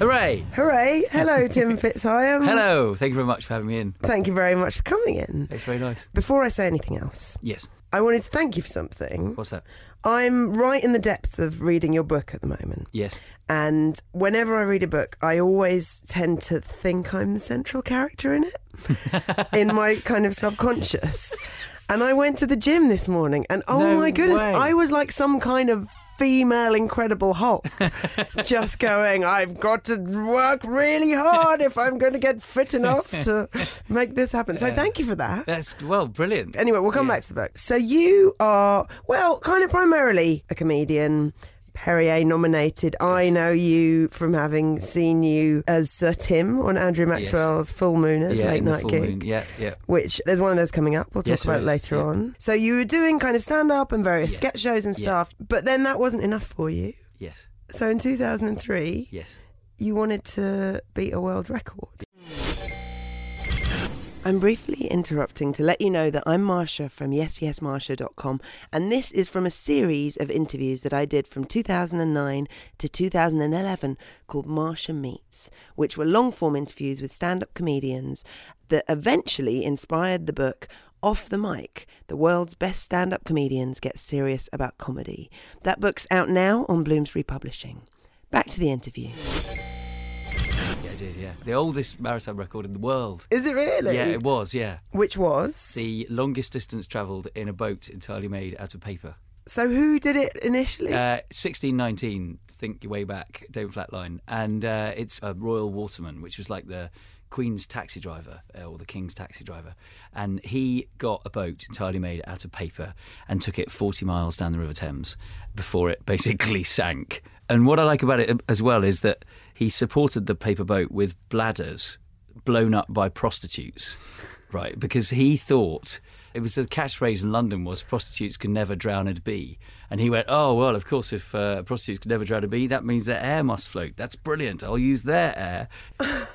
Hooray! Hooray! Hello, Tim FitzHigham. Hello. Thank you very much for having me in. Thank you very much for coming in. It's very nice. Before I say anything else, Yes. I wanted to thank you for something. What's that? I'm right in the depths of reading your book at the moment. Yes. And whenever I read a book, I always tend to think I'm the central character in it, in my kind of subconscious. And I went to the gym this morning, and oh No my goodness, way. I was like some kind of female Incredible Hulk, just going, I've got to work really hard if I'm going to get fit enough to make this happen. So thank you for that. That's well, brilliant. Anyway, we'll come back to the book. So you are, well, kind of primarily a comedian. Perrier nominated. I know you from having seen you as Sir Tim on Andrew Maxwell's Full Mooners yeah, late night gig. moon. Yeah, yeah. Which there's one of those coming up. We'll talk Yes, about it later yeah. on. So you were doing kind of stand up and various Yeah. sketch shows and stuff, but then that wasn't enough for you. Yes. So in 2003, Yes. you wanted to beat a world record. I'm briefly interrupting to let you know that I'm Marsha from yesyesmarsha.com and this is from a series of interviews that I did from 2009 to 2011 called Marsha Meets, which were long form interviews with stand up comedians that eventually inspired the book Off the Mic, the world's best stand up comedians get serious about comedy. That book's out now on Bloomsbury Publishing. Back to the interview. Yeah, I did. Yeah. The oldest marathon record in the world. Is it really? Yeah, it was. Yeah. Which was? The longest distance travelled in a boat entirely made out of paper. So who did it initially? Uh, 1619, think your way back, David Flatline. And uh, it's a Royal Waterman, which was like the Queen's taxi driver uh, or the King's taxi driver. And he got a boat entirely made out of paper and took it 40 miles down the River Thames before it basically sank. And what I like about it as well is that he supported the paper boat with bladders blown up by prostitutes, right? Because he thought it was the catchphrase in London was prostitutes can never drown a bee. And he went, oh, well, of course, if uh, prostitutes can never drown a bee, that means their air must float. That's brilliant. I'll use their air.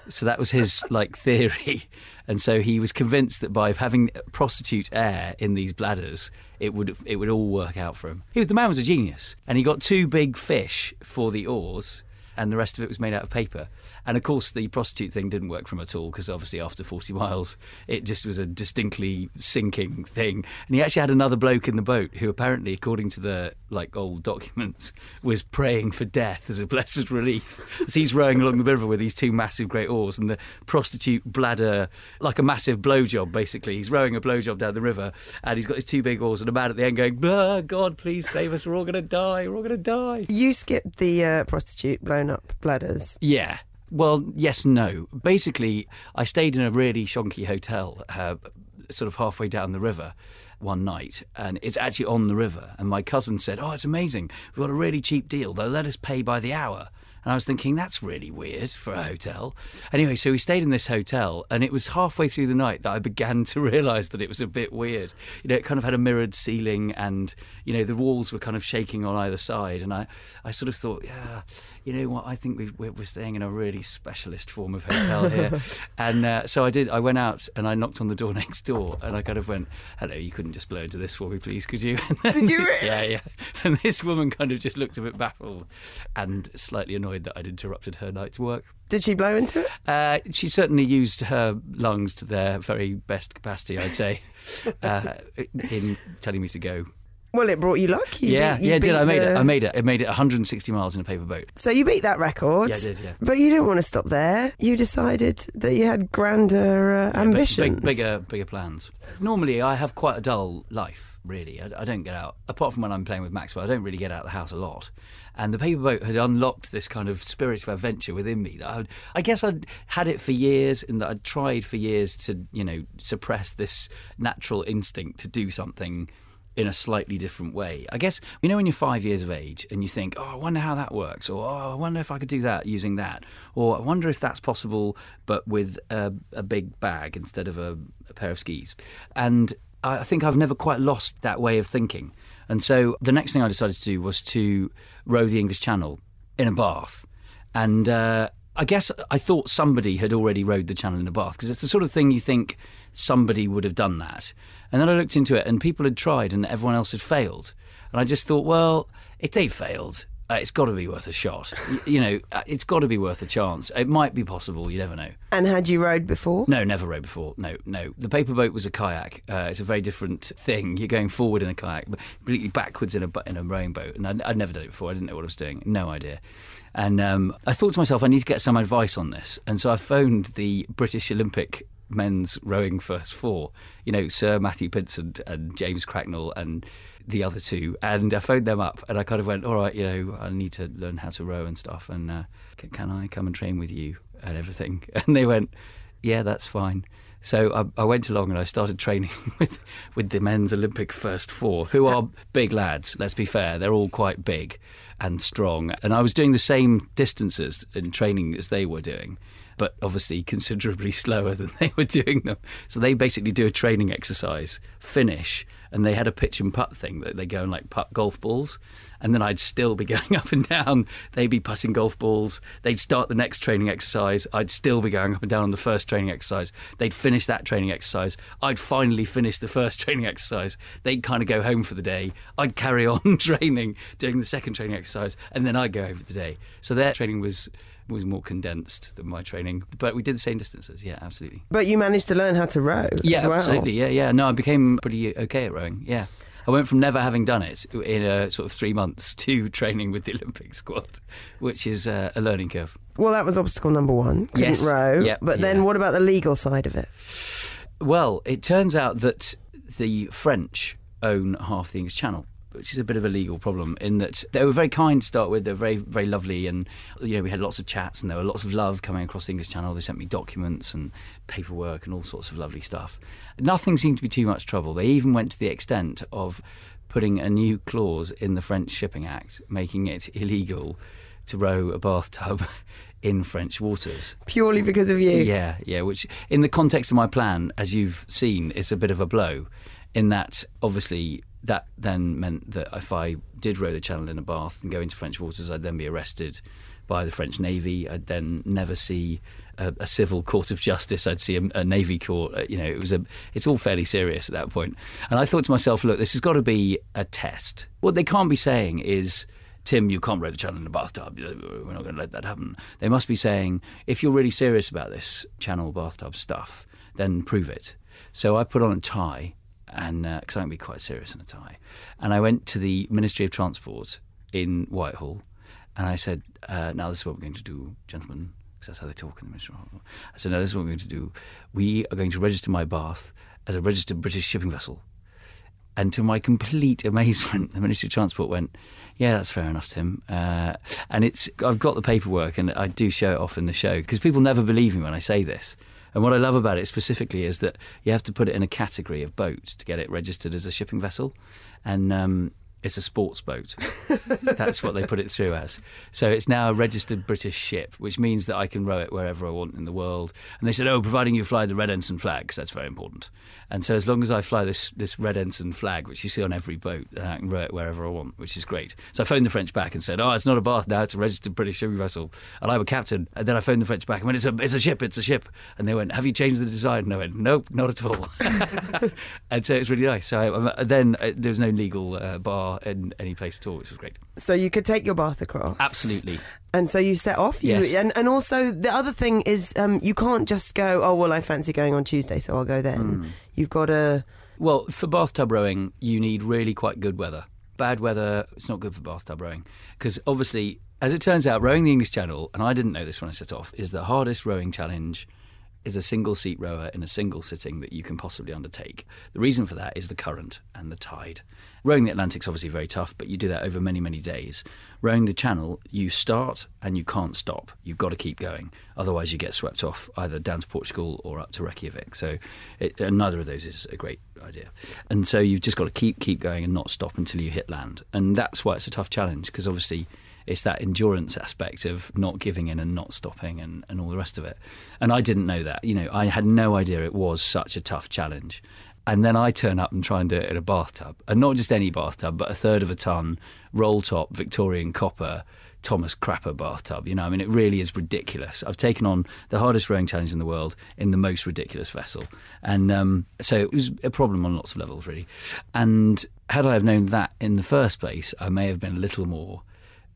so that was his like theory. And so he was convinced that by having prostitute air in these bladders, it would it would all work out for him. He was the man was a genius, and he got two big fish for the oars and the rest of it was made out of paper. And of course, the prostitute thing didn't work for him at all because obviously after 40 miles, it just was a distinctly sinking thing. And he actually had another bloke in the boat who apparently, according to the like old documents, was praying for death as a blessed relief. As he's rowing along the river with these two massive great oars and the prostitute bladder, like a massive blowjob, basically. He's rowing a blowjob down the river and he's got his two big oars and a man at the end going, "Ah, God, please save us. We're all going to die. We're all going to die. you skipped the uh, prostitute blown up bladders. Yeah. Well, yes, no. Basically, I stayed in a really shonky hotel, uh, sort of halfway down the river one night, and it's actually on the river. And my cousin said, "Oh, it's amazing. We've got a really cheap deal. They'll let us pay by the hour." And I was thinking, that's really weird for a hotel. Anyway, so we stayed in this hotel, and it was halfway through the night that I began to realise that it was a bit weird. You know, it kind of had a mirrored ceiling, and you know, the walls were kind of shaking on either side. And I, I sort of thought, yeah, you know what? I think we've, we're, we're staying in a really specialist form of hotel here. and uh, so I did. I went out and I knocked on the door next door, and I kind of went, "Hello, you couldn't just blow into this for me, please, could you?" Then- Did you really? yeah, yeah. And this woman kind of just looked a bit baffled and slightly annoyed that I'd interrupted her night's work. Did she blow into it? Uh, she certainly used her lungs to their very best capacity, I'd say, uh, in telling me to go. Well, it brought you luck. You yeah, beat- you yeah, did. I made the- it. I made it. I made it 160 miles in a paper boat. So you beat that record. Yeah, I did, yeah. But you didn't want to stop there. You decided that you had grander uh, Yeah, big- ambitions. big, bigger, bigger plans. Normally, I have quite a dull life. Really, I, I don't get out. Apart from when I'm playing with Maxwell, I don't really get out of the house a lot. And the paper boat had unlocked this kind of spirit of adventure within me. That I, would, I guess I'd had it for years, and that I'd tried for years to, you know, suppress this natural instinct to do something in a slightly different way. I guess you know when you're five years of age and you think, oh, I wonder how that works, or oh, I wonder if I could do that using that, or I wonder if that's possible, but with a, a big bag instead of a, a pair of skis. And I think I've never quite lost that way of thinking. And so the next thing I decided to do was to row the English Channel in a bath, and. Uh, I guess I thought somebody had already rowed the channel in a bath because it's the sort of thing you think somebody would have done that. And then I looked into it and people had tried and everyone else had failed. And I just thought, well, if they failed, uh, it's got to be worth a shot. Y- you know, uh, it's got to be worth a chance. It might be possible. You never know. And had you rowed before? No, never rowed before. No, no. The paper boat was a kayak. Uh, it's a very different thing. You're going forward in a kayak, but completely backwards in a in a rowing boat. And I'd, I'd never done it before. I didn't know what I was doing. No idea. And um, I thought to myself, I need to get some advice on this. And so I phoned the British Olympic men's rowing first four. You know, Sir Matthew Pinsent and James Cracknell and the other two, and I phoned them up, and I kind of went, "All right, you know, I need to learn how to row and stuff, and uh, can, can I come and train with you and everything?" And they went, "Yeah, that's fine." So I, I went along and I started training with with the men's Olympic first four, who are big lads. Let's be fair; they're all quite big and strong. And I was doing the same distances in training as they were doing, but obviously considerably slower than they were doing them. So they basically do a training exercise, finish, and they had a pitch and putt thing that they go and like putt golf balls. And then I'd still be going up and down. They'd be putting golf balls. They'd start the next training exercise. I'd still be going up and down on the first training exercise. They'd finish that training exercise. I'd finally finish the first training exercise. They'd kind of go home for the day. I'd carry on training, doing the second training exercise, and then I'd go home for the day. So their training was was more condensed than my training, but we did the same distances. Yeah, absolutely. But you managed to learn how to row Yeah, as well. absolutely. Yeah, yeah. No, I became pretty okay at rowing. Yeah. I went from never having done it in a sort of three months to training with the Olympic squad, which is uh, a learning curve. Well, that was obstacle number one. Couldn't Yes. row. Yeah, But then yeah. what about the legal side of it? Well, it turns out that the French own half the English Channel, which is a bit of a legal problem in that they were very kind to start with. They're very, very lovely, and you know we had lots of chats, and there were lots of love coming across the English Channel. They sent me documents and paperwork and all sorts of lovely stuff. Nothing seemed to be too much trouble. They even went to the extent of putting a new clause in the French Shipping Act, making it illegal to row a bathtub in French waters. Purely because of you. Yeah, yeah. Which, in the context of my plan, as you've seen, is a bit of a blow. In that, obviously, that then meant that if I did row the channel in a bath and go into French waters, I'd then be arrested by the French Navy. I'd then never see a, a civil court of justice. I'd see a, a navy court. Uh, You know, it was a. It's all fairly serious at that point. And I thought to myself, look, this has got to be a test. What they can't be saying is. Tim, you can't row the channel in a bathtub. We're not going to let that happen. They must be saying, if you're really serious about this channel bathtub stuff, then prove it. So I put on a tie, and because I can be quite serious in a tie, and I went to the Ministry of Transport in Whitehall, and I said, uh, "Now this is what we're going to do, gentlemen." Because that's how they talk in the Ministry. I said, "Now this is what we're going to do. We are going to register my bath as a registered British shipping vessel." And to my complete amazement, the Ministry of Transport went, "Yeah, that's fair enough, Tim." Uh, and it's I've got the paperwork, and I do show it off in the show because people never believe me when I say this. And what I love about it specifically is that you have to put it in a category of boat to get it registered as a shipping vessel, and um, it's a sports boat. That's what they put it through as. So it's now a registered British ship, which means that I can row it wherever I want in the world. And they said, oh, providing you fly the red ensign flag, 'cause that's very important. And so as long as I fly this, this red ensign flag, which you see on every boat, then I can row it wherever I want, which is great. So I phoned the French back and said, oh, it's not a bath now, it's a registered British shipping vessel. And I'm a captain. And then I phoned the French back and went, it's a, it's a ship, it's a ship. And they went, have you changed the design? And I went, nope, not at all. and so it was really nice. So I, then uh, there was no legal uh, bar in any place at all, which was great. So you could take your bath across. Absolutely. And so you set off. You, Yes. And, and also, the other thing is um, you can't just go, oh, well, I fancy going on Tuesday, so I'll go then. Hmm. You've got to. Well, for bathtub rowing, you need really quite good weather. Bad weather, it's not good for bathtub rowing. Because obviously, as it turns out, rowing the English Channel, and I didn't know this when I set off, is the hardest rowing challenge is a single seat rower in a single sitting that you can possibly undertake. The reason for that is the current and the tide. Rowing the Atlantic is obviously very tough, but you do that over many, many days. Rowing the Channel, you start and you can't stop. You've got to keep going. Otherwise, you get swept off either down to Portugal or up to Reykjavik. So, it, neither of those is a great idea. And so, you've just got to keep, keep going and not stop until you hit land. And that's why it's a tough challenge because obviously it's that endurance aspect of not giving in and not stopping and, and all the rest of it. And I didn't know that. You know, I had no idea it was such a tough challenge. And then I turn up and try and do it in a bathtub. And not just any bathtub, but a third of a ton, roll top, Victorian copper, Thomas Crapper bathtub. You know, I mean, it really is ridiculous. I've taken on the hardest rowing challenge in the world in the most ridiculous vessel. And um, so it was a problem on lots of levels, really. And had I have known that in the first place, I may have been a little more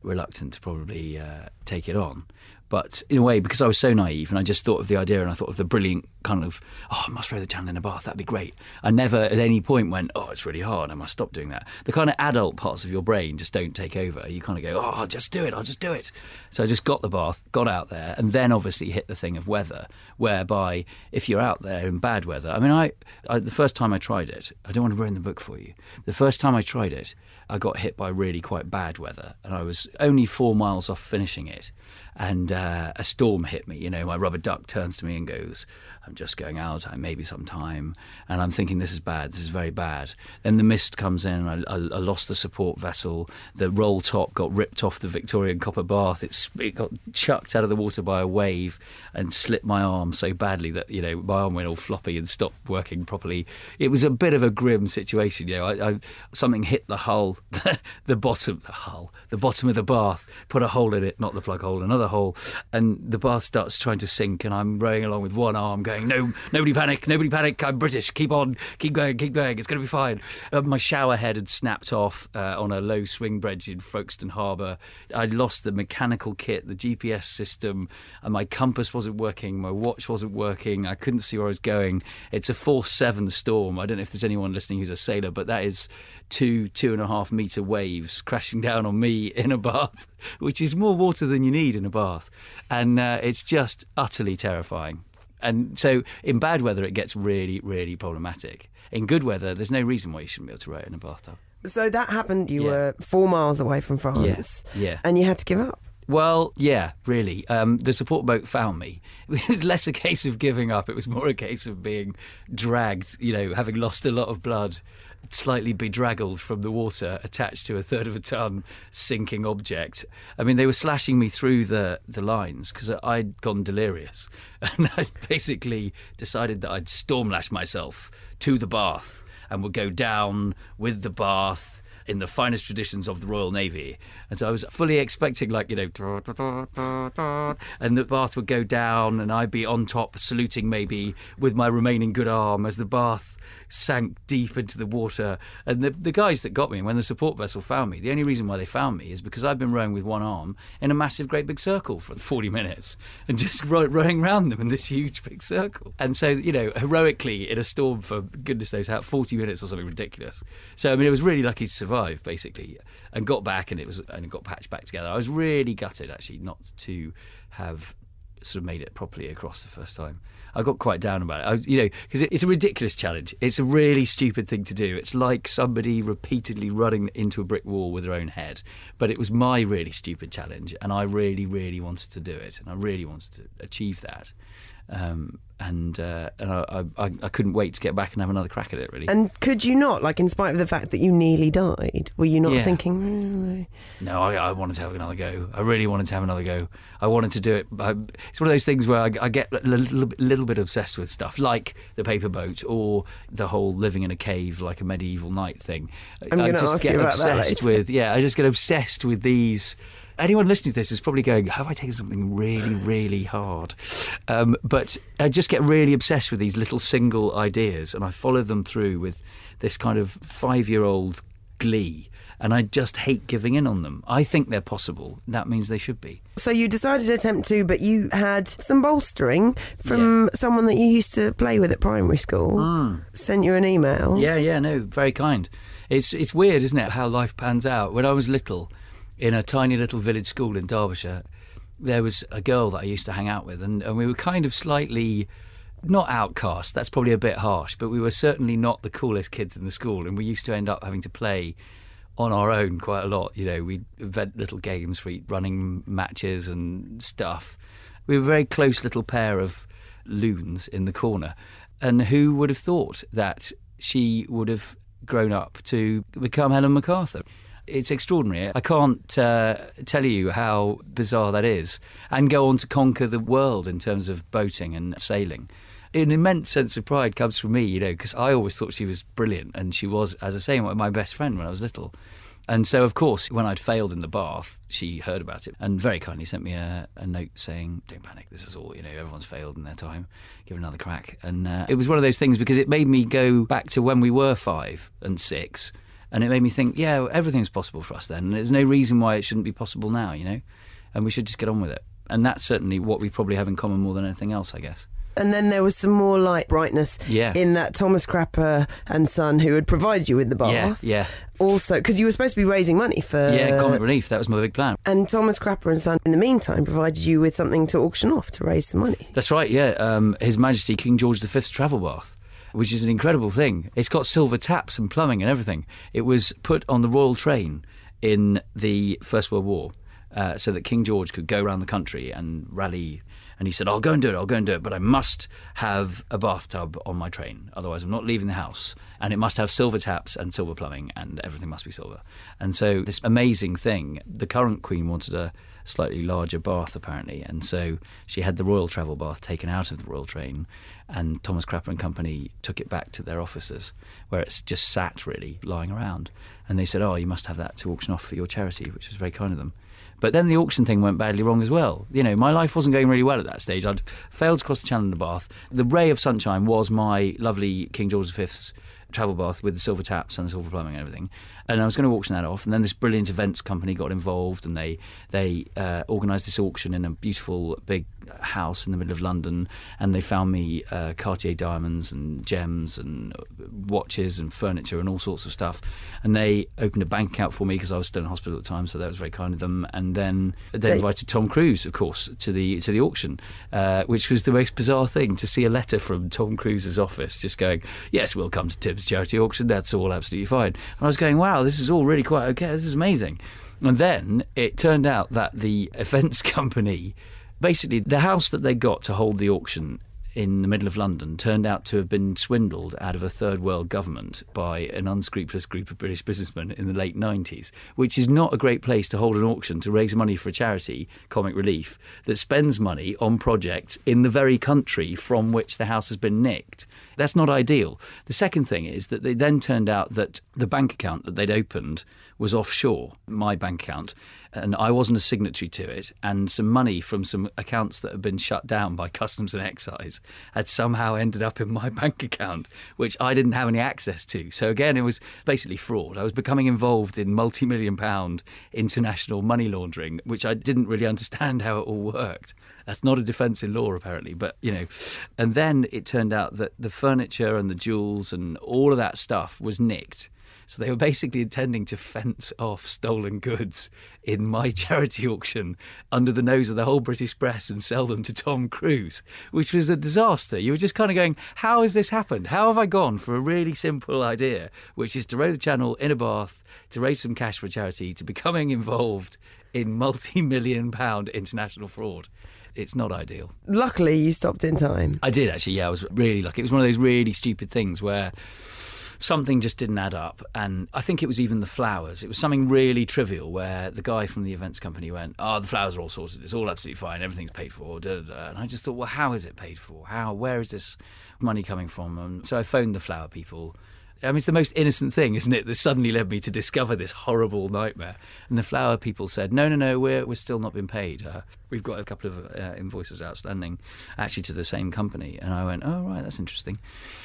reluctant to probably uh, take it on. But in a way, because I was so naive and I just thought of the idea and I thought of the brilliant kind of, oh, I must throw the channel in a bath, that'd be great. I never at any point went, oh, it's really hard, I must stop doing that. The kind of adult parts of your brain just don't take over. You kind of go, oh, I'll just do it, I'll just do it. So I just got the bath, got out there, and then obviously hit the thing of weather, whereby if you're out there in bad weather, I mean, I, I the first time I tried it, I don't want to ruin the book for you. The first time I tried it, I got hit by really quite bad weather, and I was only four miles off finishing it and uh, a storm hit me. You know, my rubber duck turns to me and goes, I'm just going out, I maybe some time. And I'm thinking, this is bad, this is very bad. Then the mist comes in, I, I, I lost the support vessel. The roll top got ripped off the Victorian copper bath. It, it got chucked out of the water by a wave and slipped my arm so badly that, you know, my arm went all floppy and stopped working properly. It was a bit of a grim situation. You know, I, something hit the hull, the bottom, the hull, the bottom of the bath, put a hole in it, not the plug hole, another hole, and the bath starts trying to sink, and I'm rowing along with one arm going, no, nobody panic, nobody panic. I'm British. Keep on, keep going, keep going. It's going to be fine. Uh, my shower head had snapped off uh, on a low swing bridge in Folkestone Harbour. I lost the mechanical kit, the GPS system, and my compass wasn't working. My watch wasn't working. I couldn't see where I was going. It's a force seven storm. I don't know if there's anyone listening who's a sailor, but that is two two and a half meter waves crashing down on me in a bath, which is more water than you need in a bath, and uh, it's just utterly terrifying. And so in bad weather, it gets really, really problematic. In good weather, there's no reason why you shouldn't be able to row in a bathtub. So that happened. You Yeah. were four miles away from France, Yeah. and you had to give up. Well, yeah, really. Um, the support boat found me. It was less a case of giving up. It was more a case of being dragged, you know, having lost a lot of blood, slightly bedraggled from the water, attached to a third of a ton sinking object. I mean, they were slashing me through the, the lines because I'd gone delirious. And I basically decided that I'd storm lash myself to the bath and would go down with the bath in the finest traditions of the Royal Navy. And so I was fully expecting, like, you know, and the bath would go down and I'd be on top, saluting maybe with my remaining good arm as the bath sank deep into the water. And the, the guys that got me, when the support vessel found me, the only reason why they found me is because I've been rowing with one arm in a massive, great big circle for 40 minutes and just row, rowing around them in this huge big circle. And so, you know, heroically in a storm for goodness knows how, 40 minutes or something ridiculous. So, I mean, it was really lucky to survive, basically, and got back and it was and it got patched back together. I was really gutted, actually, not to have sort of made it properly across the first time. I got quite down about it. I, you know, because it's a ridiculous challenge. It's a really stupid thing to do. It's like somebody repeatedly running into a brick wall with their own head. But it was my really stupid challenge, and I really, really wanted to do it, and I really wanted to achieve that. Um, and uh, and I, I, I couldn't wait to get back and have another crack at it. Really. And could you not, like, in spite of the fact that you nearly died, were you not Yeah. thinking, "Mm, No, I, I wanted to have another go. I really wanted to have another go. I wanted to do it. It's one of those things where I, I get a little, little bit obsessed with stuff, like the paper boat or the whole living in a cave like a medieval knight thing. I'm I gonna just ask get you about that obsessed later. with. Yeah, I just get obsessed with these. Anyone listening to this is probably going, "Have I taken something really, really hard?" Um, but I just get really obsessed with these little single ideas, and I follow them through with this kind of five-year-old glee. And I just hate giving in on them. I think they're possible. That means they should be. So you decided to attempt to, but you had some bolstering from someone that you used to play with at primary school. Sent you an email. Yeah, yeah, no, very kind. It's it's weird, isn't it, how life pans out. When I was little, in a tiny little village school in Derbyshire, there was a girl that I used to hang out with, and, and we were kind of slightly not outcast. That's probably a bit harsh, but we were certainly not the coolest kids in the school, and we used to end up having to play on our own quite a lot. You know, we'd invent little games for running matches and stuff. We were a very close little pair of loons in the corner. And who would have thought that she would have grown up to become Ellen MacArthur? It's extraordinary. I can't uh, tell you how bizarre that is. And go on to conquer the world in terms of boating and sailing. An immense sense of pride comes from me, you know, because I always thought she was brilliant. And she was, as I say, my best friend when I was little. And so, of course, when I'd failed in the bath, she heard about it and very kindly sent me a, a note saying, Don't panic, this is all, you know, everyone's failed in their time, give it another crack. And uh, it was one of those things because it made me go back to when we were five and six And it made me think, yeah, everything's possible for us then. And there's no reason why it shouldn't be possible now, you know? And we should just get on with it. And that's certainly what we probably have in common more than anything else, I guess. And then there was some more light brightness Yeah. in that Thomas Crapper and Son, who had provided you with the bath. Yeah, yeah. Also, because you were supposed to be raising money for. yeah, comic relief. That was my big plan. And Thomas Crapper and Son, in the meantime, provided you with something to auction off to raise some money. That's right, yeah. Um, His Majesty King George V's travel bath, which is an incredible thing. It's got silver taps and plumbing and everything. It was put on the royal train in the First World War uh, so that King George could go around the country and rally. And he said, I'll go and do it, I'll go and do it, but I must have a bathtub on my train. Otherwise, I'm not leaving the house. And it must have silver taps and silver plumbing, and everything must be silver. And so, this amazing thing, the current Queen wanted a slightly larger bath, apparently. And so, she had the royal travel bath taken out of the royal train, and Thomas Crapper and Company took it back to their offices, where it's just sat really lying around. And they said, Oh, you must have that to auction off for your charity, which was very kind of them. But then the auction thing went badly wrong as well. You know, my life wasn't going really well at that stage. I'd failed to cross the channel in the bath. The ray of sunshine was my lovely King George V's travel bath with the silver taps and the silver plumbing and everything. And I was going to auction that off. And then this brilliant events company got involved and they they uh, organised this auction in a beautiful big house in the middle of London. And they found me uh, Cartier diamonds and gems and watches and furniture and all sorts of stuff. And they opened a bank account for me because I was still in hospital at the time, so that was very kind of them. And then they invited Tom Cruise, of course, to the to the auction, uh, which was the most bizarre thing to see a letter from Tom Cruise's office just going, "Yes, we'll come to Tim's charity auction. That's all absolutely fine." And I was going, "Wow, this is all really quite okay. This is amazing." And then it turned out that the events company, basically, the house that they got to hold the auction in the middle of London turned out to have been swindled out of a third world government by an unscrupulous group of British businessmen in the late 90s, which is not a great place to hold an auction to raise money for a charity, Comic Relief, that spends money on projects in the very country from which the house has been nicked. That's not ideal. The second thing is that they then turned out that the bank account that they'd opened was offshore, my bank account, and I wasn't a signatory to it. And some money from some accounts that had been shut down by Customs and Excise had somehow ended up in my bank account, which I didn't have any access to. So again, it was basically fraud. I was becoming involved in multi million pound international money laundering, which I didn't really understand how it all worked. That's not a defence in law, apparently, but you know. And then it turned out that the furniture and the jewels and all of that stuff was nicked. So they were basically intending to fence off stolen goods in my charity auction under the nose of the whole British press and sell them to Tom Cruise, which was a disaster. You were just kind of going, how has this happened? How have I gone for a really simple idea, which is to row the channel in a bath, to raise some cash for charity, to becoming involved in multi million pound international fraud? It's not ideal. Luckily, you stopped in time. I did actually. Yeah, I was really lucky. It was one of those really stupid things where something just didn't add up, and I think it was even the flowers. It was something really trivial where the guy from the events company went, "Oh, the flowers are all sorted. It's all absolutely fine. Everything's paid for." Da, da, da. And I just thought, well, how is it paid for? How? Where is this money coming from? And so I phoned the flower people. I mean, it's the most innocent thing, isn't it? That suddenly led me to discover this horrible nightmare. And the flower people said, "No, no, no, we're we're still not been paid. Uh, we've got a couple of uh, invoices outstanding, actually to the same company." And I went, "Oh, right, that's interesting."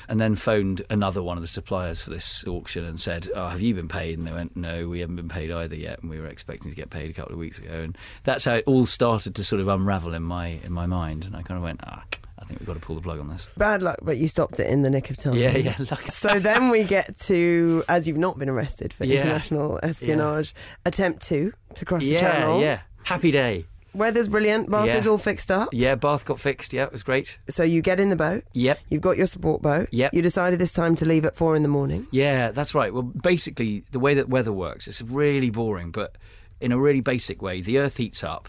And then phoned another one of the suppliers for this auction and said, "Oh, have you been paid?" And they went, "No, we haven't been paid either yet, and we were expecting to get paid a couple of weeks ago." And that's how it all started to sort of unravel in my in my mind. And I kind of went, "Ah." I think we've got to pull the plug on this. Bad luck, but you stopped it in the nick of time. Yeah, yeah. Lucky. So then we get to, as you've not been arrested for Yeah. international espionage, attempt two to cross the Yeah, channel. yeah. Happy day. Weather's brilliant. Bath Yeah. is all fixed up. Yeah, Bath got fixed. Yeah, it was great. So you get in the boat. Yep. You've got your support boat. Yep. You decided this time to leave at four in the morning. Yeah, that's right. Well, basically, the way that weather works, it's really boring, but in a really basic way, the Earth heats up.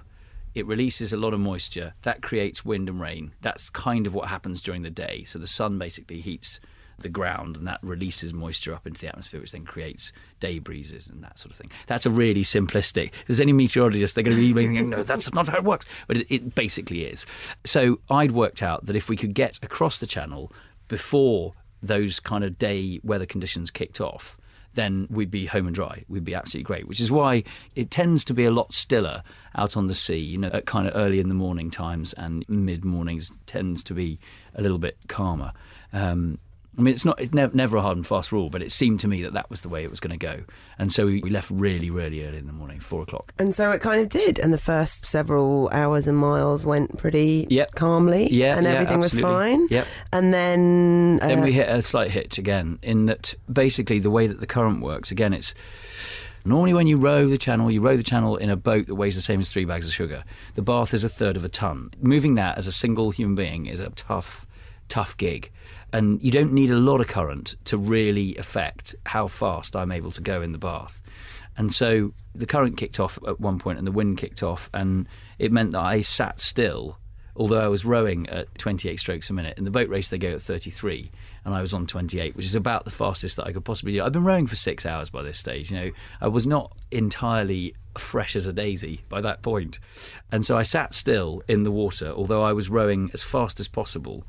It releases a lot of moisture. That creates wind and rain. That's kind of what happens during the day. So the sun basically heats the ground and that releases moisture up into the atmosphere, which then creates day breezes and that sort of thing. That's a really simplistic. If there's any meteorologist, they're going to be thinking, no, that's not how it works. But it, it basically is. So I'd worked out that if we could get across the channel before those kind of day weather conditions kicked off, then we'd be home and dry. We'd be absolutely great, which is why it tends to be a lot stiller out on the sea, you know, at kind of early in the morning times and mid mornings tends to be a little bit calmer. Um, I mean, it's not it's ne- never a hard and fast rule, but it seemed to me that that was the way it was going to go, and so we, left really, really early in the morning, four o'clock. And so it kind of did. And the first several hours and miles went pretty Yep. calmly. Yeah, And yeah, everything was fine. Yep. And then. Uh, Then we hit a slight hitch again, in that basically the way that the current works, again, it's normally when you row the channel, you row the channel in a boat that weighs the same as three bags of sugar. The bath is a third of a ton. Moving that as a single human being is a tough, tough gig. And you don't need a lot of current to really affect how fast I'm able to go in the bath. And so the current kicked off at one point and the wind kicked off, and it meant that I sat still although I was rowing at 28 strokes a minute. In the boat race, they go at 33, and I was on 28, which is about the fastest that I could possibly do. I've been rowing for six hours by this stage. You know, I was not entirely fresh as a daisy by that point. And so I sat still in the water, although I was rowing as fast as possible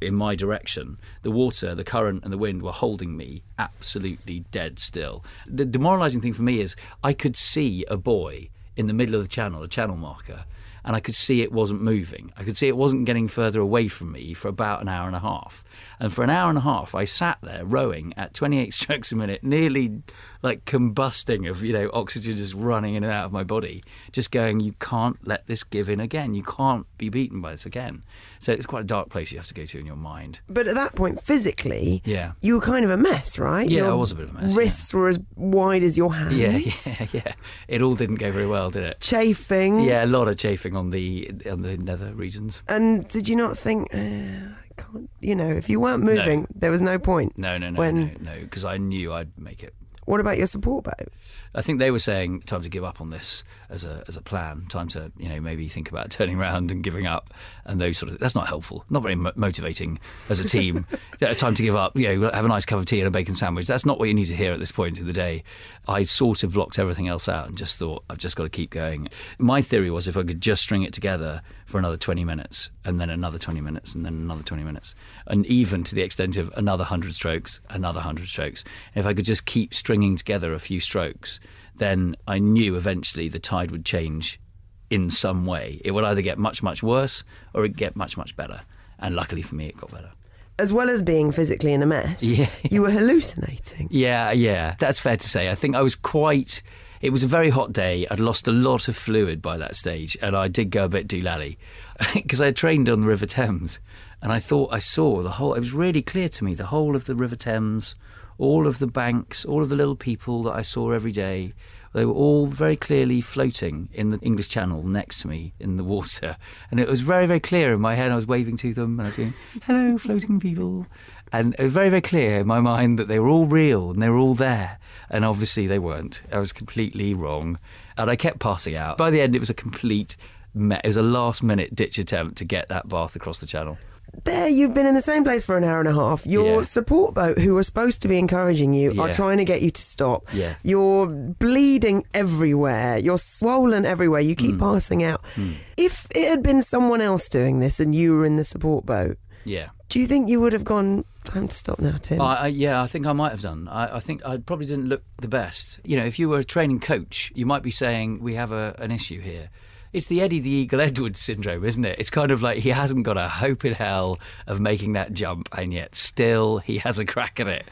in my direction. The water, the current, and the wind were holding me absolutely dead still. The demoralizing thing for me is I could see a buoy in the middle of the channel, a channel marker, and I could see it wasn't moving. I could see it wasn't getting further away from me for about an hour and a half. And for an hour and a half, I sat there rowing at 28 strokes a minute, nearly like combusting of, you know, oxygen just running in and out of my body, just going, you can't let this give in again. You can't be beaten by this again. So it's quite a dark place you have to go to in your mind. But at that point, physically, Yeah. you were kind of a mess, right? Yeah, Your I was a bit of a mess, yeah. Wrists were as wide as your hands. Yeah, yeah, yeah. It all didn't go very well, did it? Chafing. Yeah, a lot of chafing on the on the nether regions. And did you not think, uh, can't, you know, if you weren't moving, there was no point? No, no, no, When- no, no, because I knew I'd make it. What about your support boat? I think they were saying time to give up on this as a as a plan. Time to you know maybe think about turning around and giving up and those sort of. That's not helpful. Not very mo- motivating as a team. Time to give up. You know, have a nice cup of tea and a bacon sandwich. That's not what you need to hear at this point in the day. I sort of blocked everything else out and just thought I've just got to keep going. My theory was if I could just string it together for another 20 minutes and then another 20 minutes and then another 20 minutes and even to the extent of another 100 strokes, another 100 strokes. And if I could just keep stringing together a few strokes, then I knew eventually the tide would change in some way. It would either get much, much worse or it'd get much, much better. And luckily for me, it got better. As well as being physically in a mess, Yeah. you were hallucinating. Yeah, yeah, that's fair to say. I think I was quite. It was a very hot day. I'd lost a lot of fluid by that stage, and I did go a bit doolally because I had trained on the River Thames, and I thought I saw the whole. It was really clear to me the whole of the River Thames, all of the banks, all of the little people that I saw every day. They were all very clearly floating in the English Channel next to me in the water, and it was very, very clear in my head. I was waving to them and I was saying, "Hello, floating people," and it was very, very clear in my mind that they were all real and they were all there. And obviously they weren't. I was completely wrong, and I kept passing out. By the end, it was a complete. It was a last-minute ditch attempt to get that bath across the channel. There, you've been in the same place for an hour and a half. Your Yeah. support boat, who are supposed to be encouraging you, are trying to get you to stop. Yeah. You're bleeding everywhere. You're swollen everywhere. You keep hmm. passing out. Hmm. If it had been someone else doing this and you were in the support boat, Yeah. do you think you would have gone, time to stop now, Tim? I, I, yeah, I think I might have done. I, I think I probably didn't look the best. You know, if you were a training coach, you might be saying we have a, an issue here. It's the Eddie the Eagle Edwards syndrome, isn't it? It's kind of like he hasn't got a hope in hell of making that jump, and yet still he has a crack at it.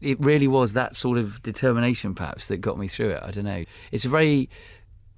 It really was that sort of determination, perhaps, that got me through it. I don't know. It's a very,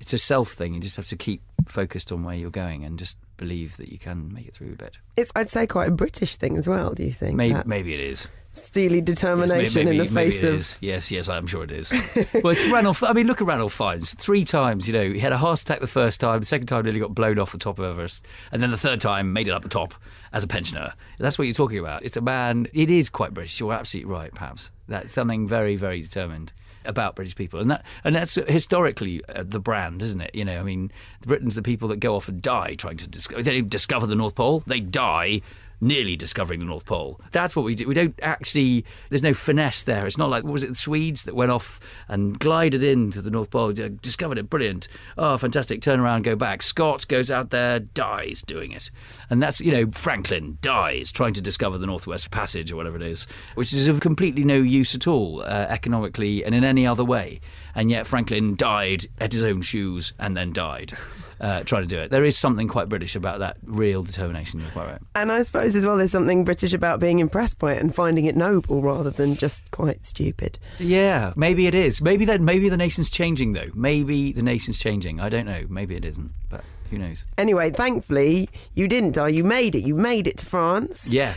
it's a self thing. You just have to keep focused on where you're going and just believe that you can make it through a bit. it's, I'd say, quite a British thing as well, do you think? Maybe, maybe it is. steely Yes, determination maybe- in the maybe face of. is. Yes, yes, I'm sure it is. well, it's Ranulph. I mean, look at Ranulph Fiennes. Three times, you know, he had a heart attack the first time. The second time, nearly got blown off the top of Everest, and then the third time, made it up the top as a pensioner. That's what you're talking about. It's a man. It is quite British. You're absolutely right. Perhaps that's something very, very determined about British people, and that and that's historically uh, the brand, isn't it? You know, I mean, the Britons, the people that go off and die trying to discover. They discover the North Pole. They die nearly discovering the North Pole. That's what we do. We don't actually. There's no finesse there. It's not like what was it the Swedes that went off and glided into the North Pole, discovered it, brilliant. Oh, fantastic! Turn around, go back. Scott goes out there, dies doing it, and that's you know Franklin dies trying to discover the Northwest Passage or whatever it is, which is of completely no use at all uh, economically and in any other way. and yet Franklin died at his own shoes and then died uh, trying to do it. There is something quite British about that real determination. You're quite right. And I suppose as well, there's something British about being impressed by it and finding it noble rather than just quite stupid. Yeah, maybe it is. Maybe that. Maybe the nation's changing though. Maybe the nation's changing. I don't know. Maybe it isn't. But who knows? Anyway, thankfully, you didn't die. You made it. You made it to France. Yeah.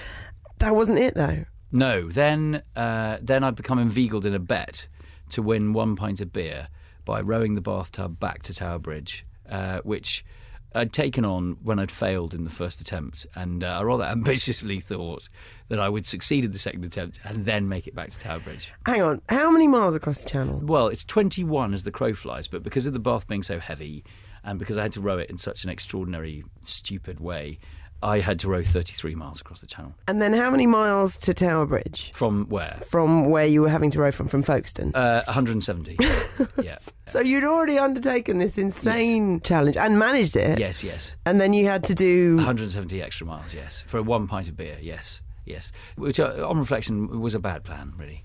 That wasn't it though. No. Then, uh, then I'd become inveigled in a bet to win one pint of beer by rowing the bathtub back to Tower Bridge, uh, which I'd taken on when I'd failed in the first attempt, and uh, I rather ambitiously thought that I would succeed in the second attempt and then make it back to Tower Bridge. Hang on. How many miles across the channel? Well, it's 21 as the crow flies, but because of the bath being so heavy, and because I had to row it in such an extraordinary, stupid way, I had to row 33 miles across the channel. And then how many miles to Tower Bridge? From where? From where you were having to row from, from Folkestone? Uh, 170. yeah. So you'd already undertaken this insane challenge and managed it. Yes, yes. And then you had to do 170 extra miles, yes. For one pint of beer, yes, yes. Which, uh, on reflection, was a bad plan, really.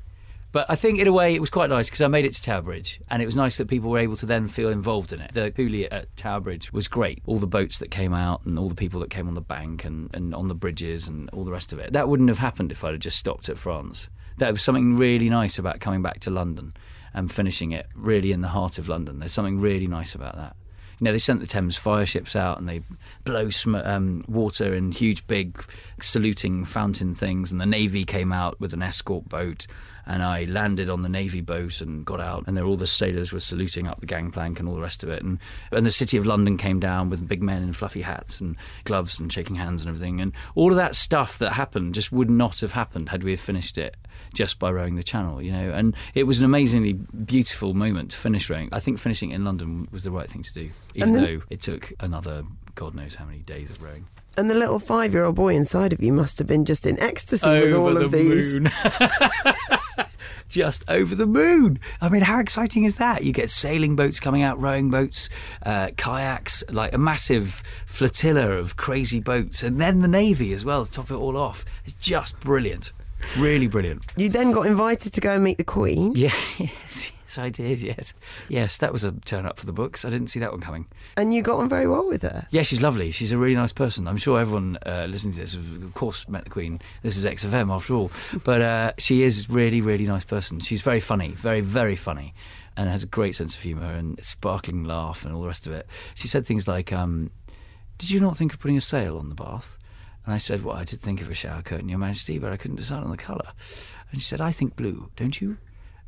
But I think in a way it was quite nice because I made it to Tower Bridge, and it was nice that people were able to then feel involved in it. The coulee at Tower Bridge was great. All the boats that came out, and all the people that came on the bank and, and on the bridges, and all the rest of it. That wouldn't have happened if I'd have just stopped at France. There was something really nice about coming back to London and finishing it really in the heart of London. There's something really nice about that. You know, they sent the Thames fire ships out and they blow sm- um, water in huge, big saluting fountain things, and the Navy came out with an escort boat and I landed on the navy boat and got out, and there all the sailors were saluting up the gangplank and all the rest of it, and and the city of London came down with big men in fluffy hats and gloves and shaking hands and everything, and all of that stuff that happened just would not have happened had we have finished it just by rowing the channel, you know, and it was an amazingly beautiful moment to finish rowing. I think finishing in London was the right thing to do, even then- though it took another God knows how many days of rowing. And the little five year old boy inside of you must have been just in ecstasy with all Over of these. moon. Just over the moon. I mean, how exciting is that? You get sailing boats coming out, rowing boats, uh, kayaks, like a massive flotilla of crazy boats, and then the navy as well to top it all off. It's just brilliant. Really brilliant. You then got invited to go and meet the Queen. Yeah, yes, yes, I did. Yes, yes, that was a turn up for the books. I didn't see that one coming. And you got on very well with her. Yeah, she's lovely. She's a really nice person. I'm sure everyone uh, listening to this, of course, met the Queen. This is XFM after all. But uh, she is really, really nice person. She's very funny, very, very funny, and has a great sense of humour and a sparkling laugh and all the rest of it. She said things like, um, "Did you not think of putting a sail on the bath?" And I said, "Well, I did think of a shower curtain, Your Majesty, but I couldn't decide on the colour." And she said, "I think blue, don't you?"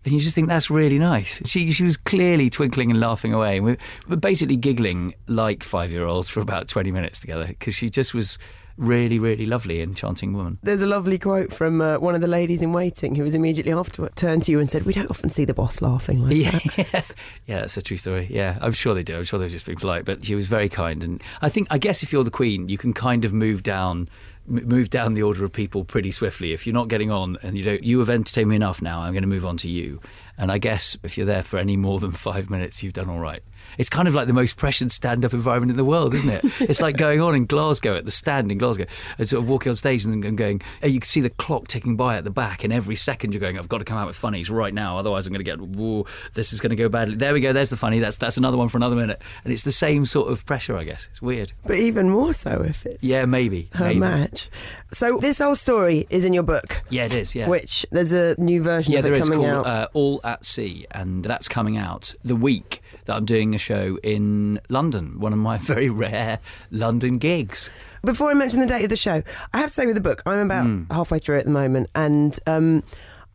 And you just think that's really nice. She she was clearly twinkling and laughing away. We were basically giggling like five year olds for about twenty minutes together because she just was really really lovely enchanting woman. There's a lovely quote from uh, one of the ladies in waiting who was immediately afterward turned to you and said, "We don't often see the boss laughing like Yeah, that." yeah, that's a true story. Yeah, I'm sure they do. I'm sure they were just being polite, but she was very kind. And I think, I guess, if you're the queen, you can kind of move down, move down the order of people pretty swiftly. If you're not getting on, and you don't, you have entertained me enough. Now I'm going to move on to you. And I guess if you're there for any more than five minutes, you've done all right. It's kind of like the most pressured stand-up environment in the world, isn't it? it's like going on in Glasgow at the stand in Glasgow, and sort of walking on stage and then going. And you can see the clock ticking by at the back, and every second you're going, "I've got to come out with funnies right now, otherwise I'm going to get. Whoa, this is going to go badly." There we go. There's the funny. That's that's another one for another minute, and it's the same sort of pressure, I guess. It's weird. But even more so if it's Yeah, maybe. her maybe. match. So this whole story is in your book, Yeah, it is. Yeah. which there's a new version yeah, of there it is coming called out. uh, All at Sea, and that's coming out the week that I'm doing a show in London, one of my very rare London gigs. Before I mention the date of the show, I have to say with the book, I'm about Hmm. halfway through at the moment, and um,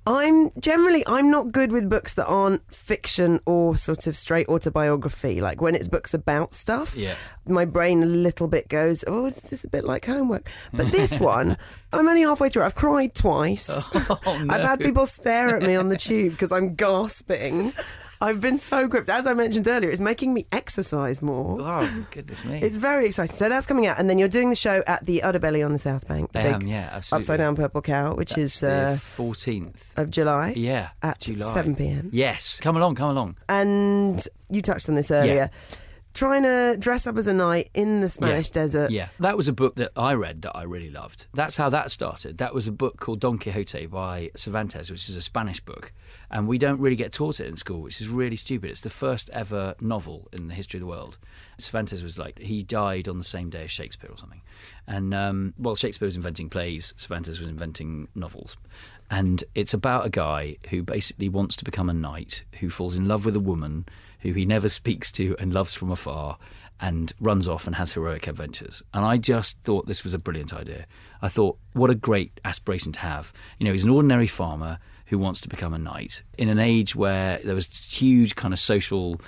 I'm generally I'm not good with books that aren't fiction or sort of straight autobiography. Like when it's books about stuff, Yeah. my brain a little bit goes, "Oh, is this a bit like homework?" But this one, I'm only halfway through. I've cried twice. Oh, I've had people stare at me on the tube because I'm gasping. I've been so gripped. As I mentioned earlier, it's making me exercise more. Oh, goodness me. It's very exciting. So that's coming out, and then you're doing the show at the Udderbelly on the South Bank. The I am, yeah, absolutely. upside down purple cow, which is uh, 14th. of July Yeah, at July. 7 p.m. Yes, come along, come along. And you touched on this earlier. Yeah trying to dress up as a knight in the Spanish desert. Yeah, that was a book that I read that I really loved. That's how that started. That was a book called Don Quixote by Cervantes, which is a Spanish book. And we don't really get taught it in school, which is really stupid. It's the first ever novel in the history of the world. Cervantes was like, he died on the same day as Shakespeare or something. And um, while Shakespeare was inventing plays, Cervantes was inventing novels. And it's about a guy who basically wants to become a knight, who falls in love with a woman who he never speaks to and loves from afar and runs off and has heroic adventures. And I just thought this was a brilliant idea. I thought, what a great aspiration to have. You know, he's an ordinary farmer who wants to become a knight in an age where there was huge kind of social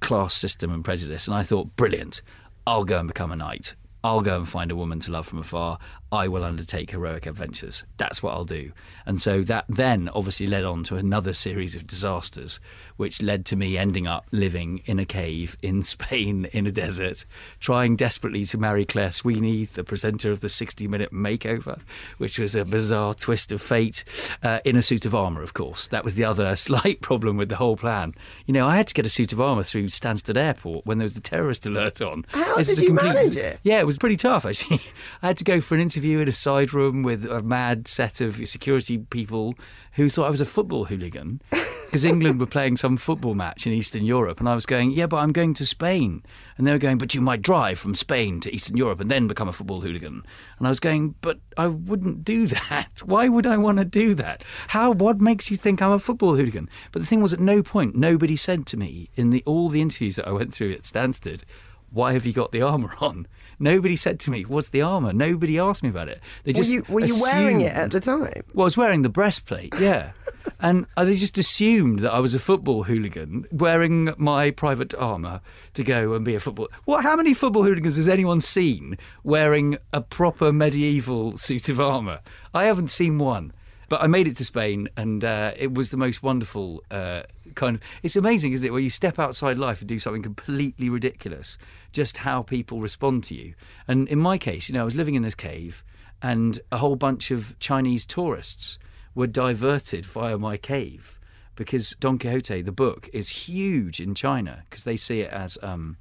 class system and prejudice. And I thought, brilliant. I'll go and become a knight. I'll go and find a woman to love from afar. I will undertake heroic adventures. That's what I'll do. And so that then obviously led on to another series of disasters, which led to me ending up living in a cave in Spain in a desert, trying desperately to marry Claire Sweeney, the presenter of the 60 Minute Makeover, which was a bizarre twist of fate, uh, in a suit of armour, of course. That was the other slight problem with the whole plan. You know, I had to get a suit of armour through Stansted Airport when there was the terrorist alert on. How this did you complete, manage it? Yeah, it was pretty tough, actually. I had to go for an interview interview in a side room with a mad set of security people who thought I was a football hooligan because England were playing some football match in Eastern Europe, and I was going, "Yeah, but I'm going to Spain," and they were going, "But you might drive from Spain to Eastern Europe and then become a football hooligan," and I was going, "But I wouldn't do that. Why would I want to do that? How? What makes you think I'm a football hooligan?" But the thing was, at no point nobody said to me in the all the interviews that I went through at Stansted, "Why have you got the armour on?" Nobody said to me, "What's the armor?" Nobody asked me about it. They just were you, were you wearing it at the time? Well, I was wearing the breastplate, yeah. and they just assumed that I was a football hooligan wearing my private armour to go and be a football. What? How many football hooligans has anyone seen wearing a proper medieval suit of armour? I haven't seen one. But I made it to Spain, and uh, it was the most wonderful uh, kind of. It's amazing, isn't it, where you step outside life and do something completely ridiculous, just how people respond to you. And in my case, you know, I was living in this cave, and a whole bunch of Chinese tourists were diverted via my cave because Don Quixote, the book, is huge in China because they see it as. Um,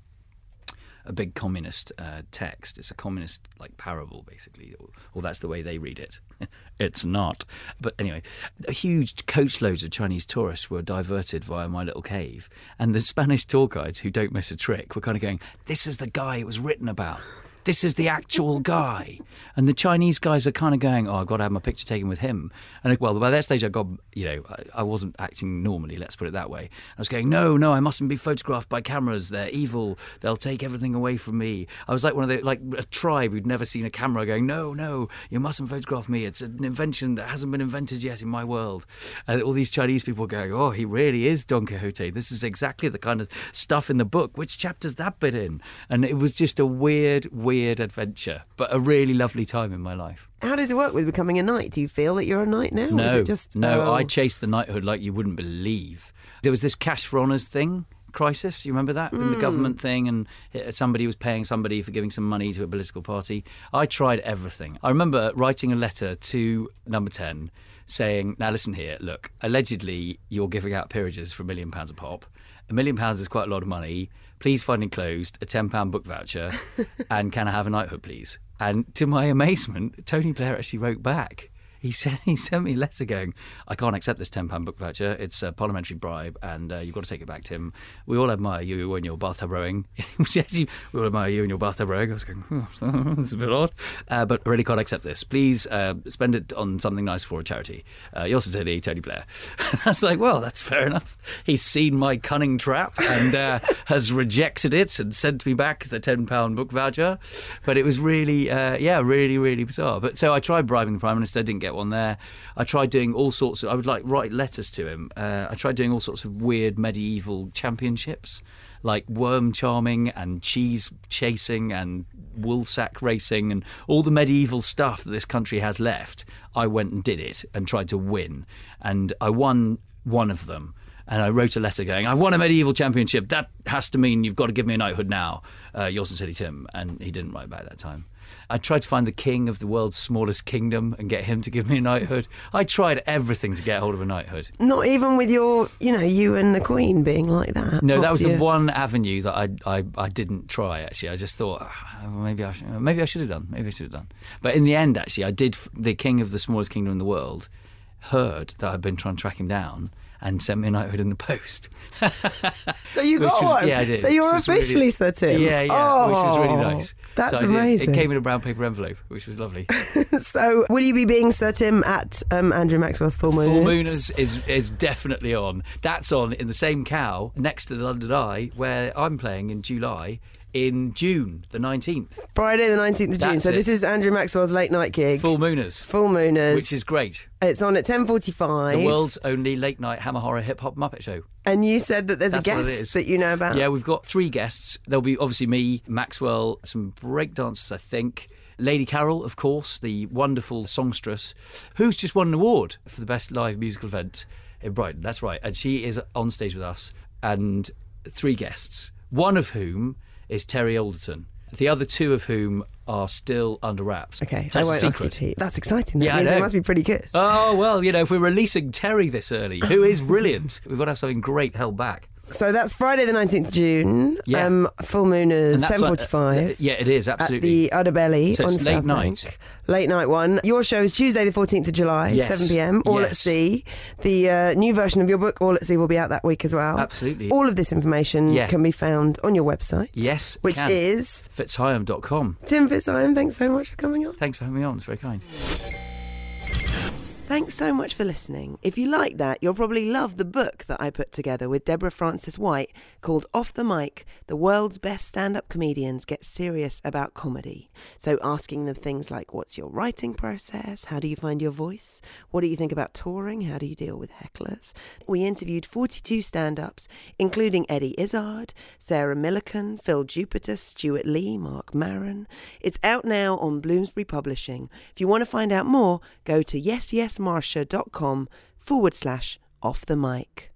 a big communist uh, text. It's a communist like parable, basically, or, or that's the way they read it. it's not. But anyway, huge coachloads of Chinese tourists were diverted via my little cave, and the Spanish tour guides who don't miss a trick were kind of going, "This is the guy it was written about." This is the actual guy. And the Chinese guys are kind of going, oh, I've got to have my picture taken with him. And well, by that stage, I got, you know, I, I wasn't acting normally, let's put it that way. I was going, no, no, I mustn't be photographed by cameras. They're evil. They'll take everything away from me. I was like one of the, like a tribe who'd never seen a camera going, no, no, you mustn't photograph me. It's an invention that hasn't been invented yet in my world. And all these Chinese people going, oh, he really is Don Quixote. This is exactly the kind of stuff in the book. Which chapter's that bit in? And it was just a weird, weird weird adventure, but a really lovely time in my life. How does it work with becoming a knight? Do you feel that you're a knight now? No, just, no. Oh. I chased the knighthood like you wouldn't believe. There was this cash for honours thing crisis. You remember that mm. in the hmm. government thing, and somebody was paying somebody for giving some money to a political party. I tried everything. I remember writing a letter to Number Ten saying, "Now listen here. Look, allegedly you're giving out peerages for a million pounds a pop. A million pounds is quite a lot of money please find enclosed a £10 book voucher and can I have a knighthood, please? And to my amazement, Tony Blair actually wrote back he sent he sent me a letter going, I can't accept this ten pound book voucher. It's a parliamentary bribe, and uh, you've got to take it back, Tim. We all admire you when you're bathtub rowing. we all admire you when you're bathtub rowing. I was going, oh, a bit odd, uh, but I really can't accept this. Please uh, spend it on something nice for a charity. Uh, yours sincerely, Tony Blair. I was like, well, that's fair enough. He's seen my cunning trap and uh, has rejected it and sent me back the ten pound book voucher. But it was really, uh, yeah, really, really bizarre. But so I tried bribing the prime minister, didn't get get one there. I tried doing all sorts of. I would like write letters to him. Uh, I tried doing all sorts of weird medieval championships, like worm charming and cheese chasing and woolsack racing and all the medieval stuff that this country has left. I went and did it and tried to win, and I won one of them And I wrote a letter going, I've won a medieval championship. That has to mean you've got to give me a knighthood now, uh, yours sincerely, Tim. And he didn't write back that time. I tried to find the king of the world's smallest kingdom and get him to give me a knighthood. I tried everything to get hold of a knighthood. Not even with your, you know, you and the Queen being like that. No, that was after the one avenue that I, I, I didn't try. Actually, I just thought "Ah, maybe I should, maybe I should have done. Maybe I should have done. But in the end, actually, I did. The king of the smallest kingdom in the world heard that I'd been trying to track him down and sent me a knighthood in the post. So you got was- one. yeah, I did, So you're was really- officially Sir Tim. Yeah, yeah, which was really Oh, nice. That's So amazing. It came in a brown paper envelope, which was lovely. so will you be being Sir Tim at um, Andrew Maxwell's Full Moon? Full Mooners is is definitely on. That's on in the same cow next to the London Eye, where I'm playing in July. In June the nineteenth, Friday the 19th of June. That's So this is Andrew Maxwell's late night gig. Full Mooners, Full Mooners. which is great. It's on at 10.45. The world's only late night hammer horror hip hop Muppet show. And you said that there's That's a guest that you know about. Yeah, we've got three guests. There'll be obviously me, Maxwell, some breakdancers, I think. Lady Carol, of course, the wonderful songstress, who's just won an award for the best live musical event in Brighton. That's right. And she is on stage with us and three guests, one of whom is Terry Alderton. The other two of whom are still under wraps. Okay, I that's a won't ask you to. That's exciting. That Yeah, I means it must be pretty good. Oh, well, you know, if we're releasing Terry this early, who is brilliant, we've got to have something great held back. So that's Friday the 19th of June. Yeah. Um, full moon is that's on- 10.45. yeah, it is, absolutely. At the Udderbelly So on it's late South night. Bank. Late night one. Your show is Tuesday the 14th of July, Yes. 7 pm, All at Sea. The uh, new version of your book, All at Sea, will be out that week as well. Absolutely. All of this information Yeah. can be found on your website. Yes, Which can. is FitzHigham.com. Tim FitzHigham. Thanks so much for coming on. Thanks for having me on. It's very kind. Thanks so much for listening. If you like that, you'll probably love the book that I put together with Deborah Frances-White called Off the Mic The World's Best Stand Up Comedians Get Serious About Comedy. So, asking them things like what's your writing process? How do you find your voice? What do you think about touring? How do you deal with hecklers? We interviewed 42 stand ups, including Eddie Izzard, Sarah Millican, Phil Jupitus, Stewart Lee, Marc Maron. It's out now on Bloomsbury Publishing. If you want to find out more, go to yesyesmarsha.com forward slash off the mic.